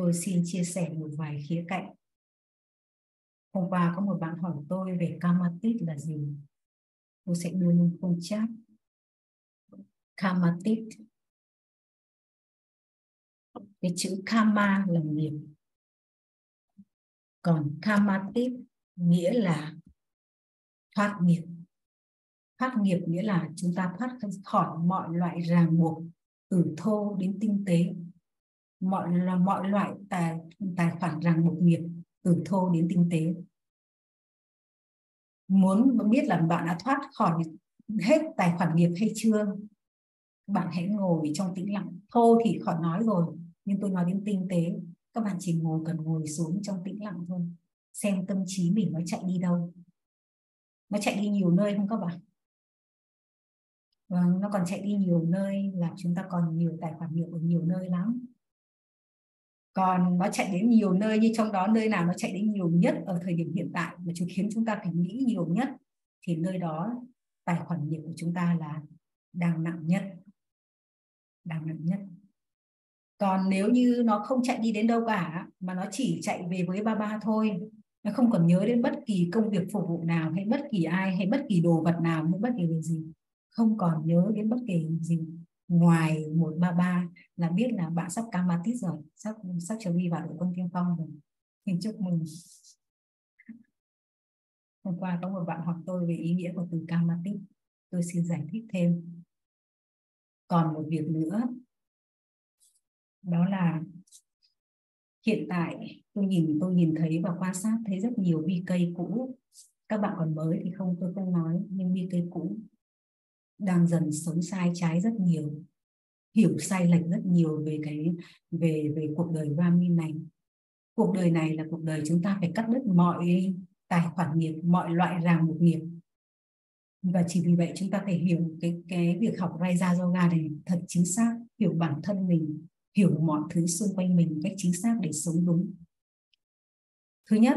tôi xin chia sẻ một vài khía cạnh. Hôm qua có một bạn hỏi tôi về kamatit là gì. Tôi sẽ đưa lên khung chat. Kamatit cái chữ kama là nghiệp. Còn kamatit nghĩa là thoát nghiệp. Thoát nghiệp nghĩa là chúng ta thoát khỏi mọi loại ràng buộc từ thô đến tinh tế mọi là mọi loại tài tài khoản ràng buộc nghiệp từ thô đến tinh tế. Muốn biết là bạn đã thoát khỏi hết tài khoản nghiệp hay chưa, bạn hãy ngồi trong tĩnh lặng. Thô thì khỏi nói rồi, nhưng tôi nói đến tinh tế, các bạn chỉ ngồi cần ngồi xuống trong tĩnh lặng thôi. Xem tâm trí mình nó chạy đi đâu. Nó chạy đi nhiều nơi không các bạn? Vâng nó còn chạy đi nhiều nơi là chúng ta còn nhiều tài khoản nghiệp ở nhiều nơi lắm còn nó chạy đến nhiều nơi như trong đó nơi nào nó chạy đến nhiều nhất ở thời điểm hiện tại mà chúng khiến chúng ta phải nghĩ nhiều nhất, thì nơi đó tài khoản nghiệp của chúng ta là đang nặng nhất. Đang nặng nhất. Còn nếu như nó không chạy đi đến đâu cả, mà nó chỉ chạy về với ba ba thôi, nó không còn nhớ đến bất kỳ công việc phục vụ nào hay bất kỳ ai hay bất kỳ đồ vật nào hay bất kỳ việc gì, không còn nhớ đến bất kỳ gì ngoài 133 là biết là bạn sắp kamatit rồi, sắp sắp trở đi vào đội quân tiên phong rồi. Xin chúc mừng. Hôm qua có một bạn hỏi tôi về ý nghĩa của từ kamatit tôi xin giải thích thêm. Còn một việc nữa, đó là hiện tại tôi nhìn tôi nhìn thấy và quan sát thấy rất nhiều vi cây cũ. Các bạn còn mới thì không, tôi không nói, nhưng vi cây cũ đang dần sống sai trái rất nhiều, hiểu sai lệch rất nhiều về cái, về về cuộc đời Brahmin này. Cuộc đời này là cuộc đời chúng ta phải cắt đứt mọi tài khoản nghiệp, mọi loại ràng buộc nghiệp. Và chỉ vì vậy chúng ta phải hiểu cái cái việc học Raja Yoga này thật chính xác, hiểu bản thân mình, hiểu mọi thứ xung quanh mình cách chính xác để sống đúng. Thứ nhất,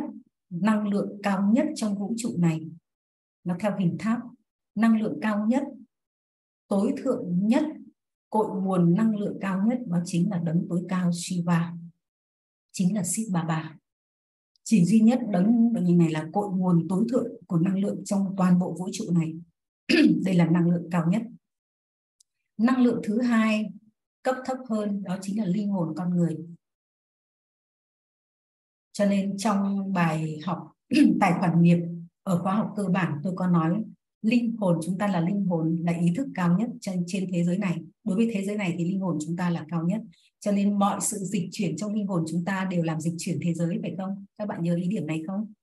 năng lượng cao nhất trong vũ trụ này, nó theo hình tháp. Năng lượng cao nhất tối thượng nhất, cội nguồn năng lượng cao nhất, đó chính là đấng tối cao Shiva, chính là Shiv Baba chỉ duy nhất đấng đấng này là cội nguồn tối thượng của năng lượng trong toàn bộ vũ trụ này. Đây là năng lượng cao nhất. Năng lượng thứ hai, cấp thấp hơn, đó chính là linh hồn con người. Cho nên trong bài học, tài khoản nghiệp ở khóa học cơ bản tôi có nói linh hồn chúng ta là linh hồn là ý thức cao nhất trên, trên thế giới này. Đối với thế giới này thì linh hồn chúng ta là cao nhất. Cho nên mọi sự dịch chuyển trong linh hồn chúng ta đều làm dịch chuyển thế giới phải không? Các bạn nhớ ý điểm này không?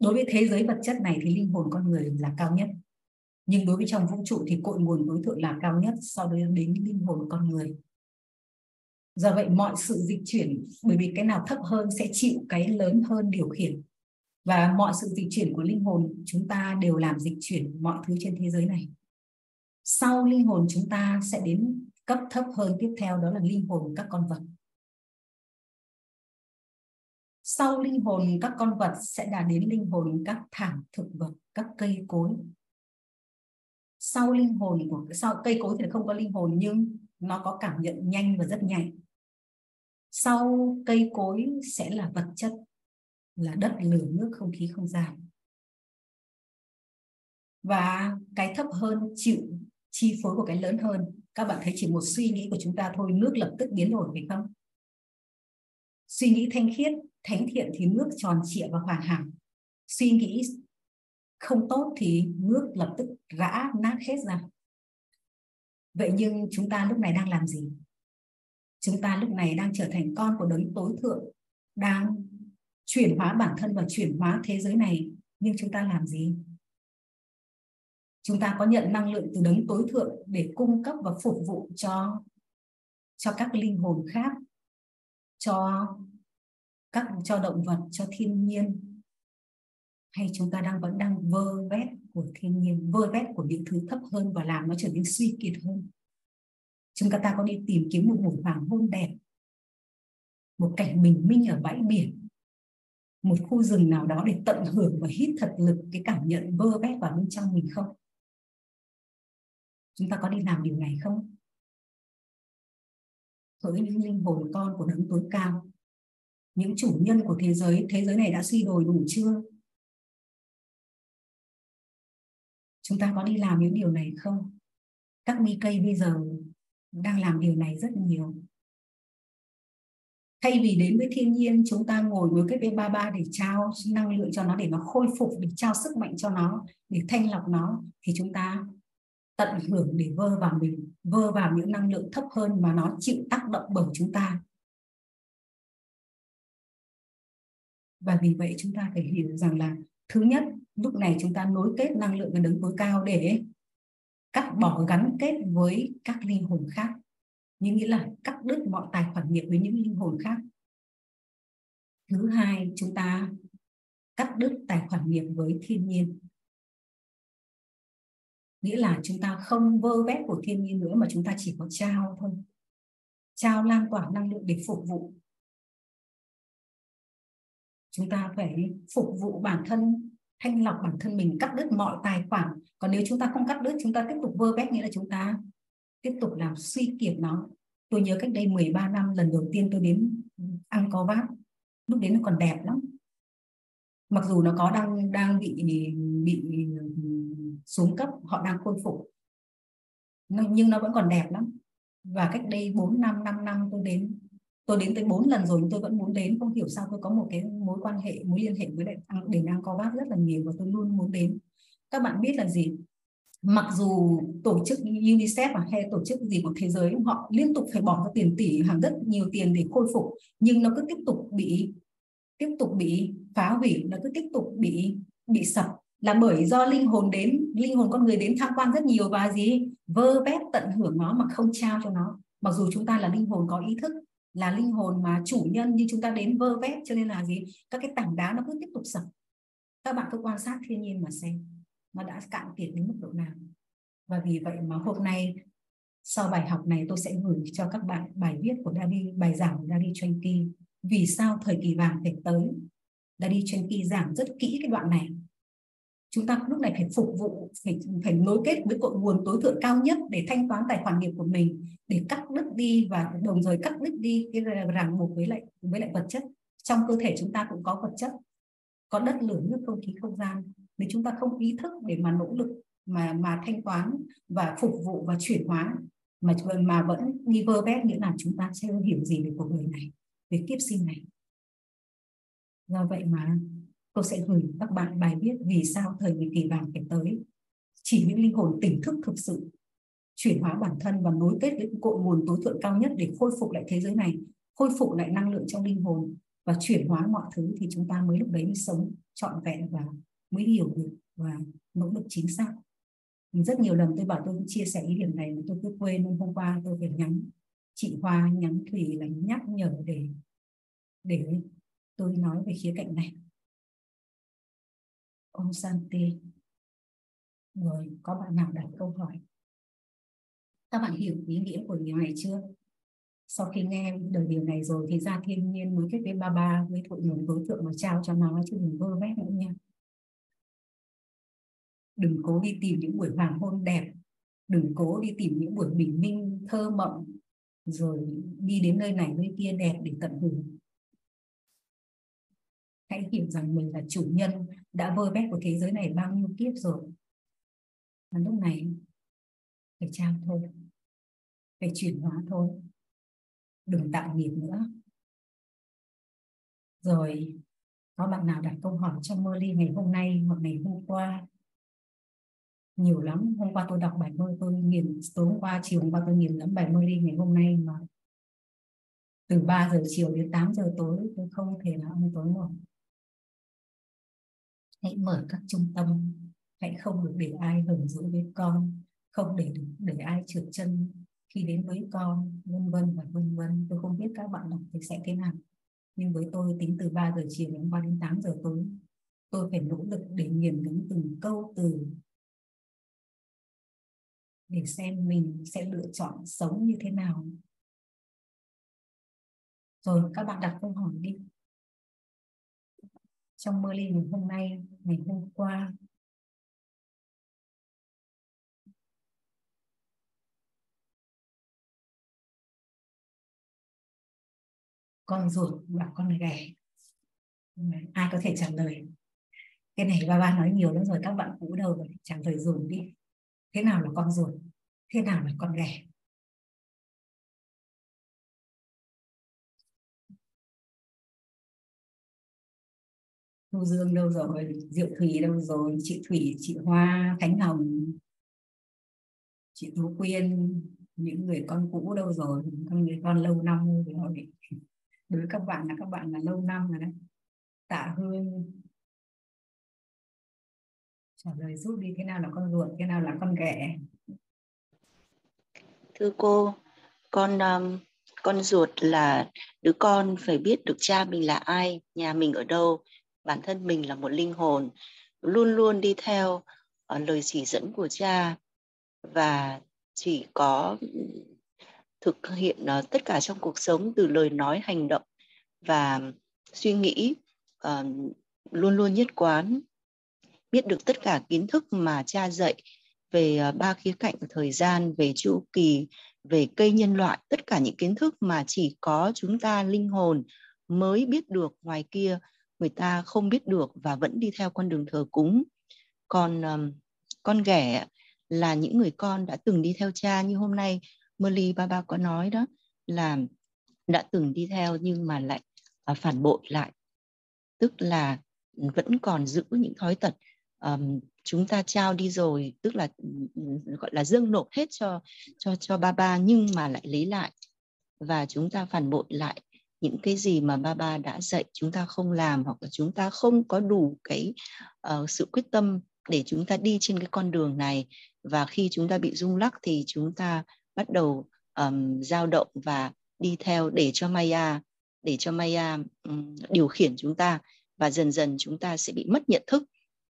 Đối với thế giới vật chất này thì linh hồn con người là cao nhất. Nhưng đối với trong vũ trụ thì cội nguồn đối tượng là cao nhất so với đến linh hồn con người. Do vậy mọi sự dịch chuyển bởi vì cái nào thấp hơn sẽ chịu cái lớn hơn điều khiển và mọi sự dịch chuyển của linh hồn chúng ta đều làm dịch chuyển mọi thứ trên thế giới này. Sau linh hồn chúng ta sẽ đến cấp thấp hơn. Tiếp theo đó là linh hồn các con vật. Sau linh hồn các con vật sẽ đạt đến linh hồn các thảm thực vật, các cây cối. Sau linh hồn của, sau cây cối thì không có linh hồn, nhưng nó có cảm nhận nhanh và rất nhạy. Sau cây cối sẽ là vật chất là đất, lửa, nước, không khí không gian. Và cái thấp hơn, chịu, chi phối của cái lớn hơn. Các bạn thấy chỉ một suy nghĩ của chúng ta thôi, nước lập tức biến đổi, phải không? Suy nghĩ thanh khiết, thánh thiện thì nước tròn trịa và hoàn hảo. Suy nghĩ không tốt thì nước lập tức rã, nát hết ra. Vậy nhưng chúng ta lúc này đang làm gì? Chúng ta lúc này đang trở thành con của đấng tối thượng, đang chuyển hóa bản thân và chuyển hóa thế giới này, nhưng chúng ta làm gì? Chúng ta có nhận năng lượng từ đấng tối thượng để cung cấp và phục vụ cho cho các linh hồn khác, cho các, cho động vật, cho thiên nhiên. Hay chúng ta đang, vẫn đang vơ vét của thiên nhiên, vơ vét của những thứ thấp hơn và làm nó trở nên suy kiệt hơn? Chúng ta ta có đi tìm kiếm một buổi hoàng hôn đẹp, một cảnh bình minh ở bãi biển một khu rừng nào đó để tận hưởng và hít thật lực cái cảm nhận vơ vét vào bên trong mình không? Chúng ta có đi làm điều này không? Với những linh hồn con của đấng tối cao, những chủ nhân của thế giới thế giới này đã suy đồi đủ chưa? Chúng ta có đi làm những điều này không? Các BK bây giờ đang làm điều này rất nhiều thay vì đến với thiên nhiên, chúng ta ngồi với cái B33 để trao năng lượng cho nó, để nó khôi phục, để trao sức mạnh cho nó, để thanh lọc nó, thì chúng ta tận hưởng để vơ vào mình, vơ vào những năng lượng thấp hơn mà nó chịu tác động bởi chúng ta. Và vì vậy chúng ta phải hiểu rằng là, thứ nhất, lúc này chúng ta nối kết năng lượng và đứng tối cao để cắt bỏ gắn kết với các linh hồn khác như nghĩa là cắt đứt mọi tài khoản nghiệp với những linh hồn khác. Thứ hai, chúng ta cắt đứt tài khoản nghiệp với thiên nhiên. Nghĩa là chúng ta không vơ vét của thiên nhiên nữa mà chúng ta chỉ có trao thôi. Trao lan tỏa năng lượng để phục vụ. Chúng ta phải phục vụ bản thân, thanh lọc bản thân mình, cắt đứt mọi tài khoản. Còn nếu chúng ta không cắt đứt, chúng ta tiếp tục vơ vét, nghĩa là chúng ta tiếp tục làm suy kiệt nó. Tôi nhớ cách đây 13 năm, lần đầu tiên tôi đến Angkor Wat, lúc đến nó còn đẹp lắm. Mặc dù nó có đang đang bị bị ừ, xuống cấp, họ đang khôi phục nhưng nó vẫn còn đẹp lắm. Và cách đây 4 năm 5 năm tôi đến tôi đến tới 4 lần rồi tôi vẫn muốn đến. Không hiểu sao tôi có một cái mối quan hệ, mối liên hệ với lại đền Angkor Wat rất là nhiều và tôi luôn muốn đến. Các bạn biết là gì? Mặc dù tổ chức UNICEF à, hay tổ chức gì của thế giới, họ liên tục phải bỏ ra tiền tỷ hàng rất nhiều tiền để khôi phục, nhưng nó cứ tiếp tục bị, tiếp tục bị phá hủy, nó cứ tiếp tục bị bị sập. Là bởi do linh hồn đến, linh hồn con người đến tham quan rất nhiều và gì? Vơ vét, tận hưởng nó mà không trao cho nó. Mặc dù chúng ta là linh hồn có ý thức, là linh hồn mà chủ nhân, nhưng chúng ta đến vơ vét, cho nên là gì? Các cái tảng đá nó cứ tiếp tục sập. Các bạn cứ quan sát thiên nhiên mà xem nó đã cạn kiệt đến mức độ nào. Và vì vậy mà hôm nay, sau bài học này tôi sẽ gửi cho các bạn bài viết của Daddy, bài giảng của Daddy Chanky vì sao thời kỳ vàng phải tới? Daddy Chanky giảng rất kỹ cái đoạn này. Chúng ta lúc này phải phục vụ, phải phải nối kết với cội nguồn tối thượng cao nhất để thanh toán tài khoản nghiệp của mình, để cắt đứt đi và đồng thời cắt đứt đi cái ràng buộc với lại với lại vật chất. Trong cơ thể chúng ta cũng có vật chất. Có đất, lửa, nước, không khí, không gian nếu chúng ta không ý thức để mà nỗ lực, mà mà thanh toán và phục vụ và chuyển hóa, mà mà vẫn đi vơ vét, nghĩa là chúng ta chưa hiểu gì về cuộc đời này, về kiếp sinh này. Do vậy mà tôi sẽ gửi các bạn bài viết vì sao thời kỳ vàng phải tới. Chỉ những linh hồn tỉnh thức thực sự, chuyển hóa bản thân và nối kết với cội nguồn tối thượng cao nhất để khôi phục lại thế giới này, khôi phục lại năng lượng trong linh hồn và chuyển hóa mọi thứ thì chúng ta mới lúc đấy mới sống trọn vẹn và mới hiểu được và nỗ lực chính xác. Rất nhiều lần tôi bảo tôi cũng chia sẻ ý điểm này mà tôi cứ quên nên hôm qua tôi phải nhắn chị Hoa, nhắn Thủy là nhắc nhở để để tôi nói về khía cạnh này. Ông Santi, rồi có bạn nào đặt câu hỏi? Các bạn hiểu ý nghĩa của điều này chưa? Sau khi nghe đời điều này rồi thì ra thiên nhiên mới kết với ba ba, với thụ nguồn đối tượng mà trao cho nó chứ đừng vơ vét nữa nha đừng cố đi tìm những buổi hoàng hôn đẹp. Đừng cố đi tìm những buổi bình minh, thơ mộng. Rồi đi đến nơi này nơi kia đẹp để tận hưởng. Hãy hiểu rằng mình là chủ nhân, đã vơ vét của thế giới này bao nhiêu kiếp rồi. Và lúc này, phải trao thôi. Phải chuyển hóa thôi. Đừng tạo nghiệp nữa. Rồi, có bạn nào đặt câu hỏi cho Merly ngày hôm nay hoặc ngày hôm qua? Nhiều lắm. Hôm qua tôi đọc bài mơ, tôi nghiền, tối hôm qua chiều hôm qua tôi nghiền lắm bài mơ đi, ngày hôm nay mà từ 3 giờ chiều đến 8 giờ tối, tôi không thể nào ăn tối nổi. Hãy mở các trung tâm. Hãy không được để ai hưởng dỗi với con. Không để để ai trượt chân khi đến với con, vân vân và vân vân. Tôi không biết các bạn đọc thì sẽ thế nào. Nhưng với tôi, tính từ 3 giờ chiều đến qua đến 8 giờ tối, tôi phải nỗ lực để nghiền ngẫm từng câu từ để xem mình sẽ lựa chọn sống như thế nào. Rồi, các bạn đặt câu hỏi đi. Trong mơ ly ngày hôm nay, ngày hôm qua, con ruột và con ghẻ ai có thể trả lời? Cái này ba ba nói nhiều lắm rồi, các bạn cũ đầu rồi, trả lời dùm đi. Thế nào là con ruột? Thế nào là con đẻ Thu Dương đâu rồi? Diệu Thủy đâu rồi? Chị Thủy, chị Hoa, Khánh Hồng, chị Tú Quyên, những người con cũ đâu rồi? Con người con lâu năm rồi đối với các bạn là các bạn là lâu năm rồi đấy. Tạ hương. Trả lời giúp đi, thế nào là con ruột, thế nào là con ghẻ thưa cô con um, con ruột là đứa con phải biết được cha mình là ai nhà mình ở đâu. Bản thân mình là một linh hồn luôn luôn đi theo uh, lời chỉ dẫn của cha. Và chỉ có thực hiện uh, tất cả trong cuộc sống từ lời nói hành động và suy nghĩ uh, luôn luôn nhất quán. Biết được tất cả kiến thức mà cha dạy về à, ba khía cạnh của thời gian về chu kỳ về cây nhân loại tất cả những kiến thức mà chỉ có chúng ta linh hồn mới biết được ngoài kia người ta không biết được và vẫn đi theo con đường thờ cúng. Còn um, con ghẻ là những người con đã từng đi theo cha như hôm nay Merly ba ba có nói đó là đã từng đi theo nhưng mà lại uh, phản bội lại. Tức là vẫn còn giữ những thói tật um, chúng ta trao đi rồi tức là gọi là dâng nộp hết cho cho cho ba ba nhưng mà lại lấy lại. Và chúng ta phản bội lại những cái gì mà ba ba đã dạy chúng ta không làm hoặc là chúng ta không có đủ cái uh, sự quyết tâm để chúng ta đi trên cái con đường này. Và khi chúng ta bị rung lắc thì chúng ta bắt đầu um, dao động và đi theo để cho Maya để cho Maya um, điều khiển chúng ta. Và dần dần chúng ta sẽ bị mất nhận thức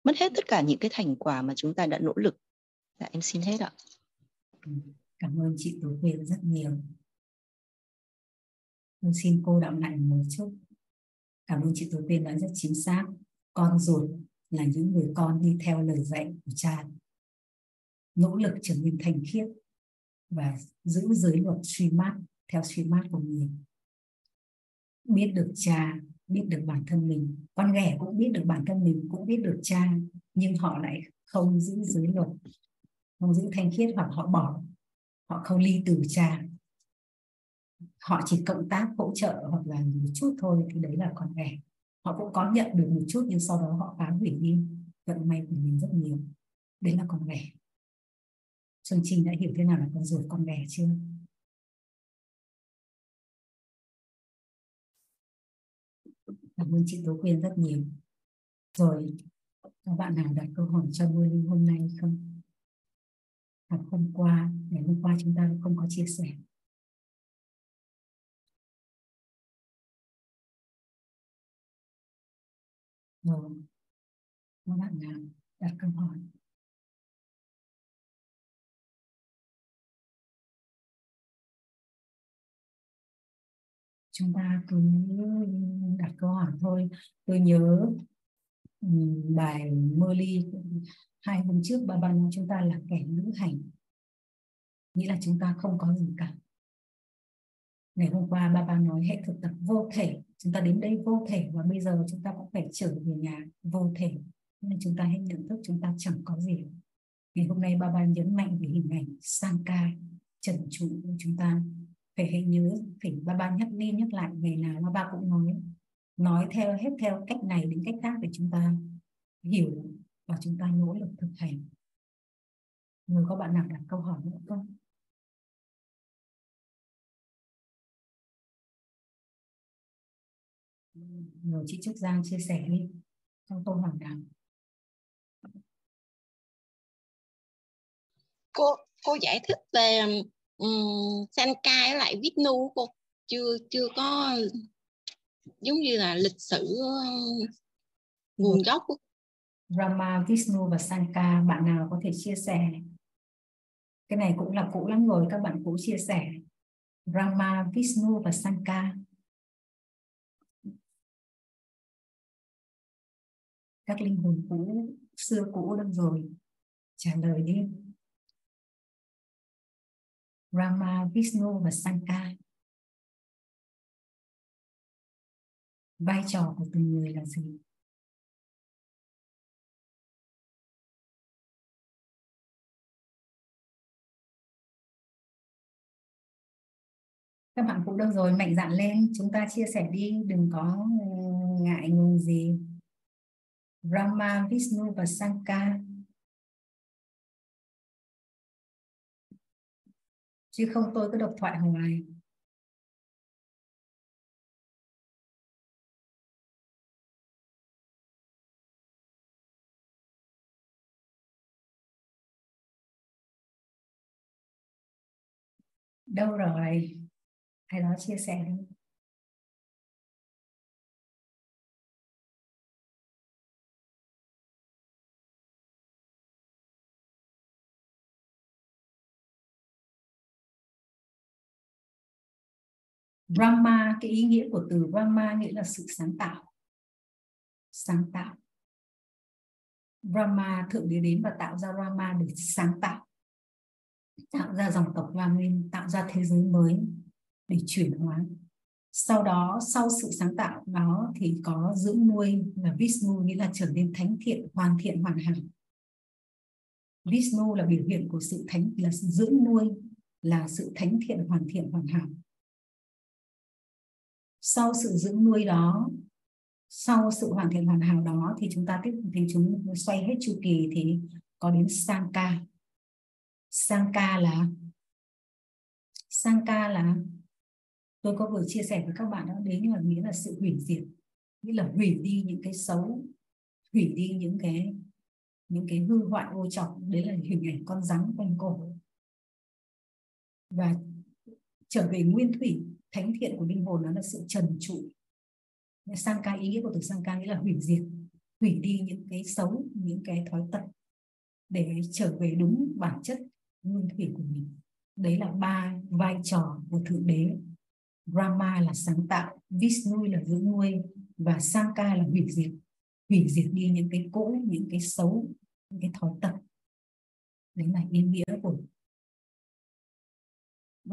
mất hết tất cả những cái thành quả mà chúng ta đã nỗ lực dạ em xin hết ạ ừ, cảm ơn chị Tú Huyền rất nhiều Tôi xin cô đọc lại một chút. Cảm ơn chị Tú Tiên đã rất chính xác. Con ruột là những người con đi theo lời dạy của cha. Nỗ lực trở nên thành khiết và giữ giới luật suy mát theo suy mát của mình. Biết được cha, biết được bản thân mình. Con ghẻ cũng biết được bản thân mình, cũng biết được cha. Nhưng họ lại không giữ giới luật, không giữ thanh khiết hoặc họ bỏ. Họ không ly từ cha họ chỉ cộng tác hỗ trợ hoặc là một chút thôi thì đấy là con ghẻ họ cũng có nhận được một chút nhưng sau đó họ phá hủy đi vận may của mình rất nhiều đấy là con ghẻ Xuân Trinh đã hiểu thế nào là con ruột con ghẻ chưa cảm ơn chị Tố Quyên rất nhiều. Rồi, các bạn nào đặt câu hỏi cho Bully hôm nay không? Hoặc hôm qua, ngày hôm qua chúng ta không có chia sẻ. Rồi, các bạn nào đặt câu hỏi? Chúng ta cứ đặt câu hỏi thôi. Tôi nhớ bài mơ ly hai hôm trước ba ba nói chúng ta là kẻ lữ hành, nghĩa là chúng ta không có gì cả. Ngày hôm qua ba ba nói hệ thực tập vô thể, chúng ta đến đây vô thể và bây giờ chúng ta cũng phải trở về nhà vô thể. Nên chúng ta hãy nhận thức chúng ta chẳng có gì. Ngày hôm nay ba ba nhấn mạnh về hình ảnh sang ca trần trụ của chúng ta phải hãy nhớ phải ba ba nhắc đi nhắc lại ngày nào ba ba cũng nói nói theo, hết theo cách này đến cách khác để chúng ta hiểu và chúng ta nỗ lực thực hành. Người có bạn nào đặt câu hỏi nữa không? Nhờ chị Trúc Giang chia sẻ đi, trong câu hỏi nào? Cô cô giải thích về Ừ, um, Sanka với lại Vishnu cô. Chưa chưa có giống như là lịch sử ờ, nguồn gốc của Rama, Vishnu và Sanka bạn nào có thể chia sẻ? Cái này cũng là cũ lắm rồi các bạn cũ chia sẻ. Rama, Vishnu và Sanka các linh hồn cũ xưa cũ lắm rồi? Trả lời đi. Rama, Vishnu và Sanka vai trò của từng người là gì? Các bạn cũng đâu rồi mạnh dạn lên. Chúng ta chia sẻ đi đừng có ờ, ngại ngùng gì. Rama, Vishnu và Sankar chứ không tôi cứ độc thoại hoài. Đâu rồi? Ai đó chia sẻ đi. Brahma, cái ý nghĩa của từ Brahma nghĩa là sự sáng tạo. Sáng tạo. Brahma thượng đế đến và tạo ra Brahma để sáng tạo. Tạo ra dòng tộc Hoa tạo ra thế giới mới để chuyển hóa. Sau đó, sau sự sáng tạo đó thì có dưỡng nuôi là Vishnu nghĩa là trở nên thánh thiện, hoàn thiện, hoàn hảo. Vishnu là biểu hiện của sự thánh là sự dưỡng nuôi là sự thánh thiện, hoàn thiện, hoàn hảo sau sự dưỡng nuôi đó, sau sự hoàn thiện hoàn hảo đó thì chúng ta tiếp, thì chúng xoay hết chu kỳ thì có đến Sanka Sanka là Sanka là, tôi có vừa chia sẻ với các bạn đó đấy là nghĩa là sự hủy diệt, nghĩa là hủy đi những cái xấu, hủy đi những cái những cái hư hoại ô trọng, đấy là hình ảnh con rắn quanh cổ. Và trở về nguyên thủy thánh thiện của linh hồn đó là sự trần trụi. Sang ý nghĩa của từ sang nghĩa là hủy diệt, hủy đi những cái xấu, những cái thói tật để trở về đúng bản chất, nguyên thủy của mình. Đấy là ba vai trò của thượng đế. Brahma là sáng tạo, Vishnu là dưỡng nuôi và Sanka là hủy diệt. Hủy diệt đi những cái cũ, những cái xấu, những cái thói tật. Đấy là ý nghĩa của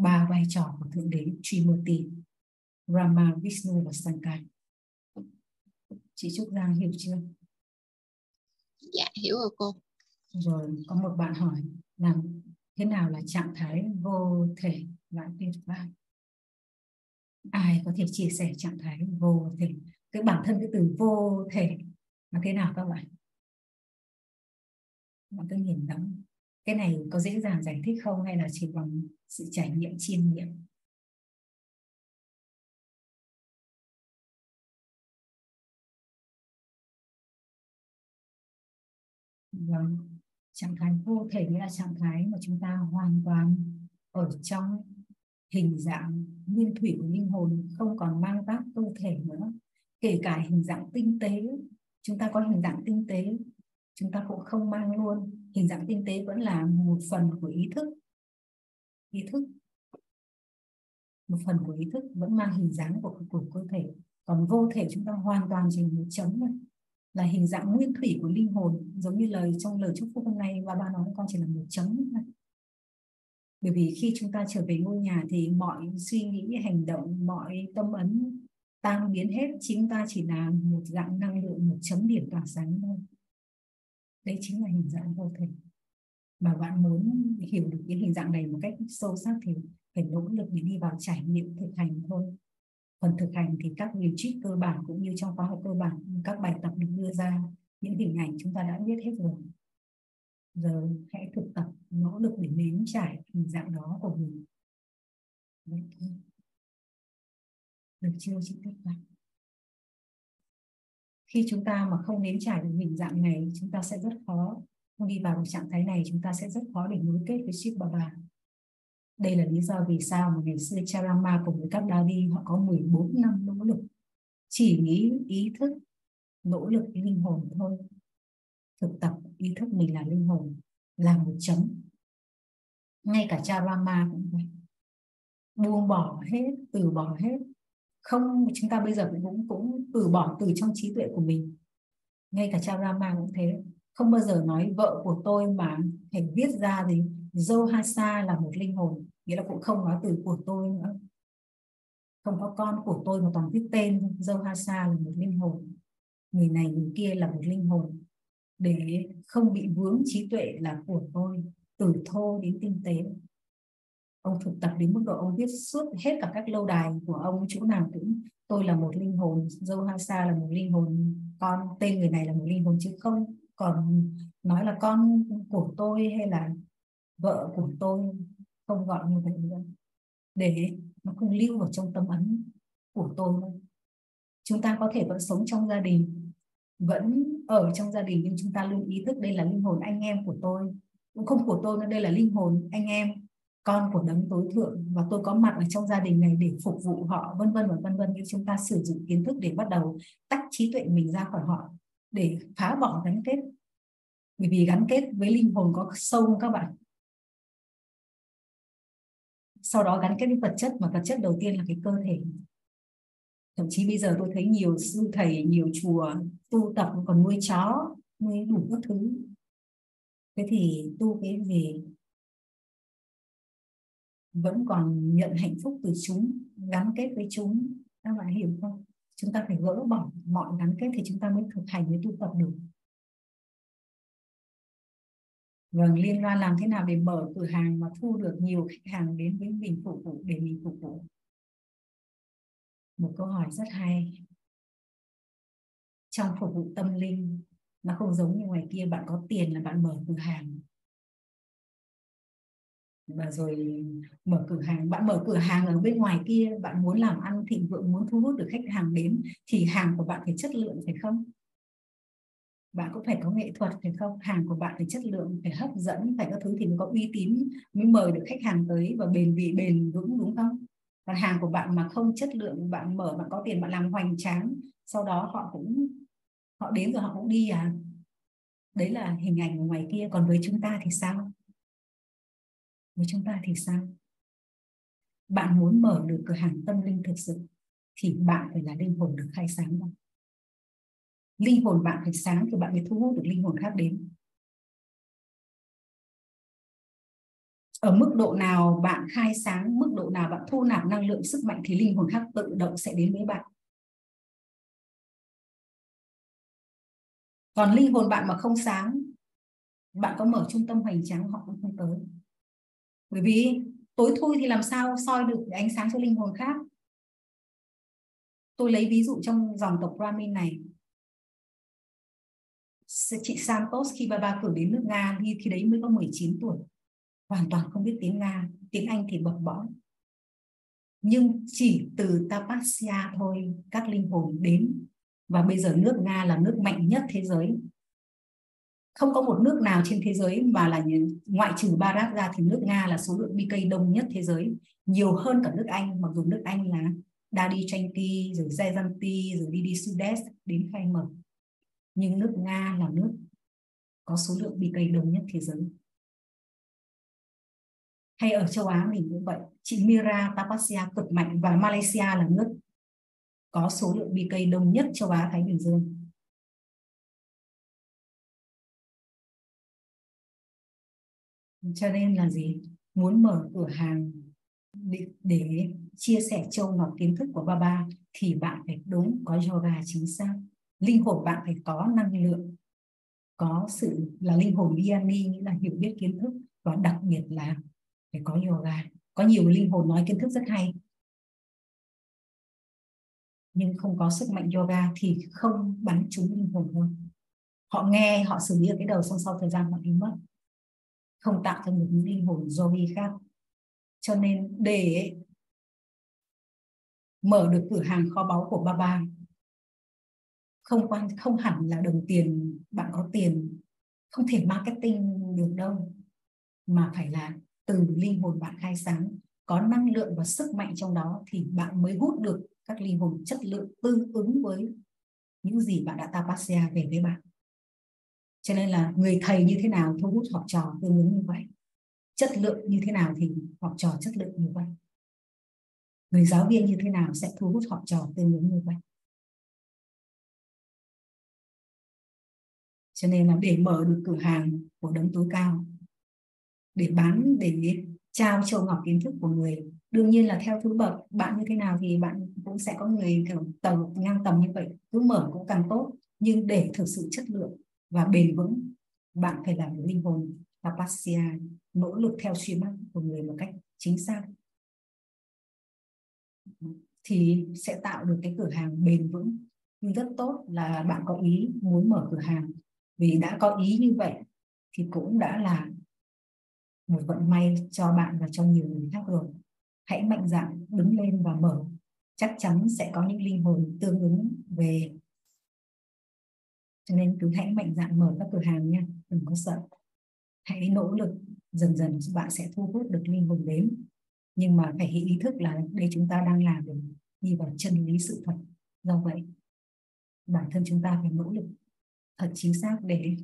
ba vai trò của thượng đế Trimurti Rama, Vishnu và Sankar. Chị Trúc Giang hiểu chưa? Dạ hiểu rồi cô. Rồi có một bạn hỏi là thế nào là trạng thái vô thể và tuyệt vời ai có thể chia sẻ trạng thái vô thể? Cái bản thân cái từ vô thể là thế nào các bạn? Bạn cứ nhìn đóng cái này có dễ dàng giải thích không hay là chỉ bằng sự trải nghiệm, chiêm nghiệm? Vâng trạng thái vô thể nghĩa là trạng thái mà chúng ta hoàn toàn ở trong hình dạng nguyên thủy của linh hồn, không còn mang tác cơ thể nữa. Kể cả hình dạng tinh tế, chúng ta có hình dạng tinh tế, chúng ta cũng không mang luôn hình dạng tinh tế vẫn là một phần của ý thức. Ý thức. Một phần của ý thức vẫn mang hình dáng của, của cơ thể. Còn vô thể chúng ta hoàn toàn chỉ một chấm thôi. Là hình dạng nguyên thủy của linh hồn giống như lời trong lời chúc phúc hôm nay ba ba nói con chỉ là một chấm thôi. Bởi vì khi chúng ta trở về ngôi nhà thì mọi suy nghĩ hành động mọi tâm ấn tan biến hết chúng ta chỉ là một dạng năng lượng một chấm điểm tỏa sáng thôi đấy chính là hình dạng vô thể mà bạn muốn hiểu được những hình dạng này một cách sâu sắc thì phải nỗ lực để đi vào trải nghiệm thực hành thôi. Phần thực hành thì các điều trích cơ bản cũng như trong khóa học cơ bản, các bài tập được đưa ra, những hình ảnh chúng ta đã biết hết rồi. Giờ hãy thực tập, nỗ lực để nếm trải hình dạng đó của mình. Được chưa chị các bạn khi chúng ta mà không nếm trải được hình dạng này, chúng ta sẽ rất khó không đi vào trạng thái này, chúng ta sẽ rất khó để nối kết với Shiv Baba đây là lý do vì sao mà ngày xưa Charama cùng với các Davi họ có 14 năm nỗ lực, chỉ nghĩ ý thức, nỗ lực linh hồn thôi. Thực tập ý thức mình là linh hồn, là một chấm. Ngay cả Charama cũng vậy. Buông bỏ hết, từ bỏ hết không, chúng ta bây giờ cũng cũng từ bỏ từ trong trí tuệ của mình. Ngay cả cha Rama cũng thế. Không bao giờ nói vợ của tôi mà phải viết ra thì Johasa là một linh hồn. Nghĩa là cũng không nói từ của tôi nữa. Không có con của tôi mà toàn viết tên. Zohasa là một linh hồn. Người này, người kia là một linh hồn. Để không bị vướng trí tuệ là của tôi. Từ thô đến tinh tế ông thực tập đến mức độ ông viết suốt hết cả các lâu đài của ông, chỗ nào cũng tôi là một linh hồn, dâu hai sa là một linh hồn, con tên người này là một linh hồn chứ không còn nói là con của tôi hay là vợ của tôi, không gọi như vậy nữa. Để nó không lưu vào trong tâm ấn của tôi chúng ta có thể vẫn sống trong gia đình, vẫn ở trong gia đình nhưng chúng ta luôn ý thức đây là linh hồn anh em của tôi. Cũng không của tôi nữa, đây là linh hồn anh em con của đấng tối thượng và tôi có mặt ở trong gia đình này để phục vụ họ, vân vân và vân vân nhưng chúng ta sử dụng kiến thức để bắt đầu tách trí tuệ mình ra khỏi họ, để phá bỏ gắn kết. Bởi vì gắn kết với linh hồn có sâu không các bạn? Sau đó gắn kết với vật chất, mà vật chất đầu tiên là cái cơ thể. Thậm chí bây giờ tôi thấy nhiều sư thầy, nhiều chùa tu tập còn nuôi chó, nuôi đủ các thứ. Thế thì tu cái gì? Vẫn còn nhận hạnh phúc từ chúng gắn kết với chúng các bạn hiểu không chúng ta phải gỡ bỏ mọi gắn kết thì chúng ta mới thực hành mới tu tập được Vâng, liên loan làm thế nào để mở cửa hàng mà thu được nhiều khách hàng đến với mình phục vụ để mình phục vụ? Một câu hỏi rất hay. Trong phục vụ tâm linh, nó không giống như ngoài kia bạn có tiền là bạn mở cửa hàng. Và rồi mở cửa hàng, bạn mở cửa hàng ở bên ngoài kia, bạn muốn làm ăn thịnh vượng, muốn thu hút được khách hàng đến thì hàng của bạn phải chất lượng phải không? bạn cũng phải có nghệ thuật phải không? Hàng của bạn phải chất lượng phải hấp dẫn phải các thứ thì mới có uy tín mới mời được khách hàng tới và bền bỉ bền vững đúng không? Còn hàng của bạn mà không chất lượng bạn mở bạn có tiền bạn làm hoành tráng sau đó họ cũng họ đến rồi họ cũng đi à? Đấy là hình ảnh ngoài kia còn với chúng ta thì sao? Với chúng ta thì sao? Bạn muốn mở được cửa hàng tâm linh thực sự thì bạn phải là linh hồn được khai sáng không linh hồn bạn phải sáng thì bạn mới thu hút được linh hồn khác đến. Ở mức độ nào bạn khai sáng, mức độ nào bạn thu nạp năng lượng, sức mạnh thì linh hồn khác tự động sẽ đến với bạn. Còn linh hồn bạn mà không sáng, bạn có mở trung tâm hoành tráng, họ cũng không tới bởi vì tối thui thì làm sao soi được ánh sáng cho linh hồn khác? Tôi lấy ví dụ trong dòng tộc Brahmin này. Chị Santos khi bà ba cử đến nước Nga đi khi đấy mới có 19 tuổi. Hoàn toàn không biết tiếng Nga, tiếng Anh thì bập bõm. Nhưng chỉ từ Tapasya thôi các linh hồn đến. Và bây giờ nước Nga là nước mạnh nhất thế giới không có một nước nào trên thế giới mà là ngoại trừ Bharat ra thì nước Nga là số lượng BK đông nhất thế giới nhiều hơn cả nước Anh mặc dù nước Anh là Dadi Chanti rồi Jayanti rồi Didi Sudes đến khai mở nhưng nước Nga là nước có số lượng bi cây đông nhất thế giới. Hay ở châu Á mình cũng vậy, chị Mira Tapasya cực mạnh và Malaysia là nước có số lượng bi cây đông nhất châu Á Thái Bình Dương. Cho nên là gì? Muốn mở cửa hàng để, để chia sẻ châu ngọc kiến thức của Baba thì bạn phải đúng có yoga chính xác. Linh hồn bạn phải có năng lượng có sự là linh hồn Vianney nghĩa là hiểu biết kiến thức và đặc biệt là phải có yoga. Có nhiều linh hồn nói kiến thức rất hay. Nhưng không có sức mạnh yoga thì không bắn trúng linh hồn luôn họ nghe họ xử lý ở cái đầu xong sau thời gian họ đi mất không tạo ra được linh hồn yogi khác cho nên để mở được cửa hàng kho báu của Baba không quan, không hẳn là đồng tiền, bạn có tiền, không thể marketing được đâu, mà phải là từ linh hồn bạn khai sáng, có năng lượng và sức mạnh trong đó thì bạn mới hút được các linh hồn chất lượng tương ứng với những gì bạn đã tapasya về với bạn cho nên là người thầy như thế nào thu hút học trò tương ứng như vậy? Chất lượng như thế nào thì học trò chất lượng như vậy? Người giáo viên như thế nào sẽ thu hút học trò tương ứng như vậy? Cho nên là để mở được cửa hàng của đấng tối cao, để bán, để trao châu ngọc kiến thức của người, đương nhiên là theo thứ bậc, bạn như thế nào thì bạn cũng sẽ có người kiểu tầm, ngang tầm như vậy. Cứ mở cũng càng tốt, nhưng để thực sự chất lượng và bền vững, bạn phải làm linh hồn tapasya nỗ lực theo suy mắc của người một cách chính xác. Thì sẽ tạo được cái cửa hàng bền vững. Nhưng rất tốt là bạn có ý muốn mở cửa hàng. Vì đã có ý như vậy, thì cũng đã là một vận may cho bạn và cho nhiều người khác rồi. Hãy mạnh dạn đứng lên và mở. Chắc chắn sẽ có những linh hồn tương ứng về cho nên cứ hãy mạnh dạn mở các cửa hàng nha, đừng có sợ. Hãy nỗ lực dần dần bạn sẽ thu hút được linh hồn đến. Nhưng mà phải ý thức là đây chúng ta đang làm để đi vào chân lý sự thật. Do vậy, bản thân chúng ta phải nỗ lực thật chính xác để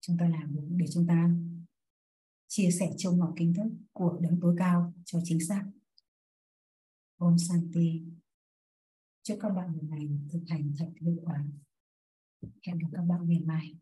chúng ta làm được, để chúng ta chia sẻ châu ngọc kiến thức của đấng tối cao cho chính xác. Om Santi chúc các bạn một ngày thực hành thật hiệu quả em được các bạn miền mài